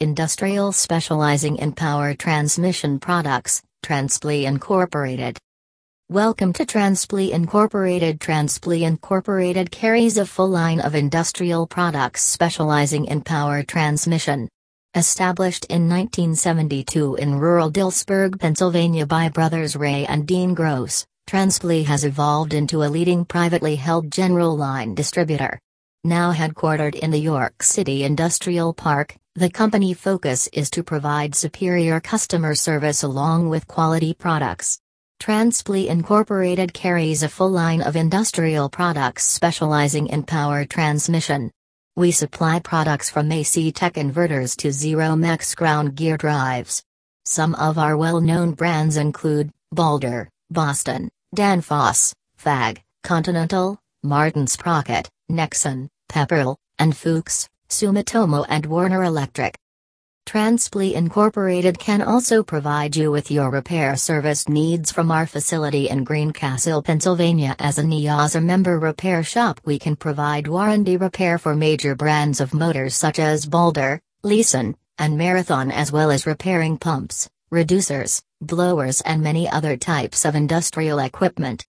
industrial specializing in power transmission products, Transply Incorporated. Welcome to Transply Incorporated. Transply Incorporated carries a full line of industrial products specializing in power transmission. Established in 1972 in rural Dillsburg, Pennsylvania by brothers Ray and Dean Gross, Transply has evolved into a leading privately held general line distributor. Now headquartered in the York City Industrial Park, the company focus is to provide superior customer service along with quality products. Transply Incorporated carries a full line of industrial products specializing in power transmission. We supply products from AC Tech inverters to Zero Max crown gear drives. Some of our well known brands include Baldor, Boston, Danfoss, FAG, Continental, Martin Sprocket, Nexen, Pepperl, and Fuchs. Sumitomo and Warner Electric. Transply Incorporated can also provide you with your repair service needs from our facility in Greencastle, Pennsylvania. As a NIASA member repair shop, we can provide warranty repair for major brands of motors such as Baldor, Leeson, and Marathon, as well as repairing pumps, reducers, blowers, and many other types of industrial equipment.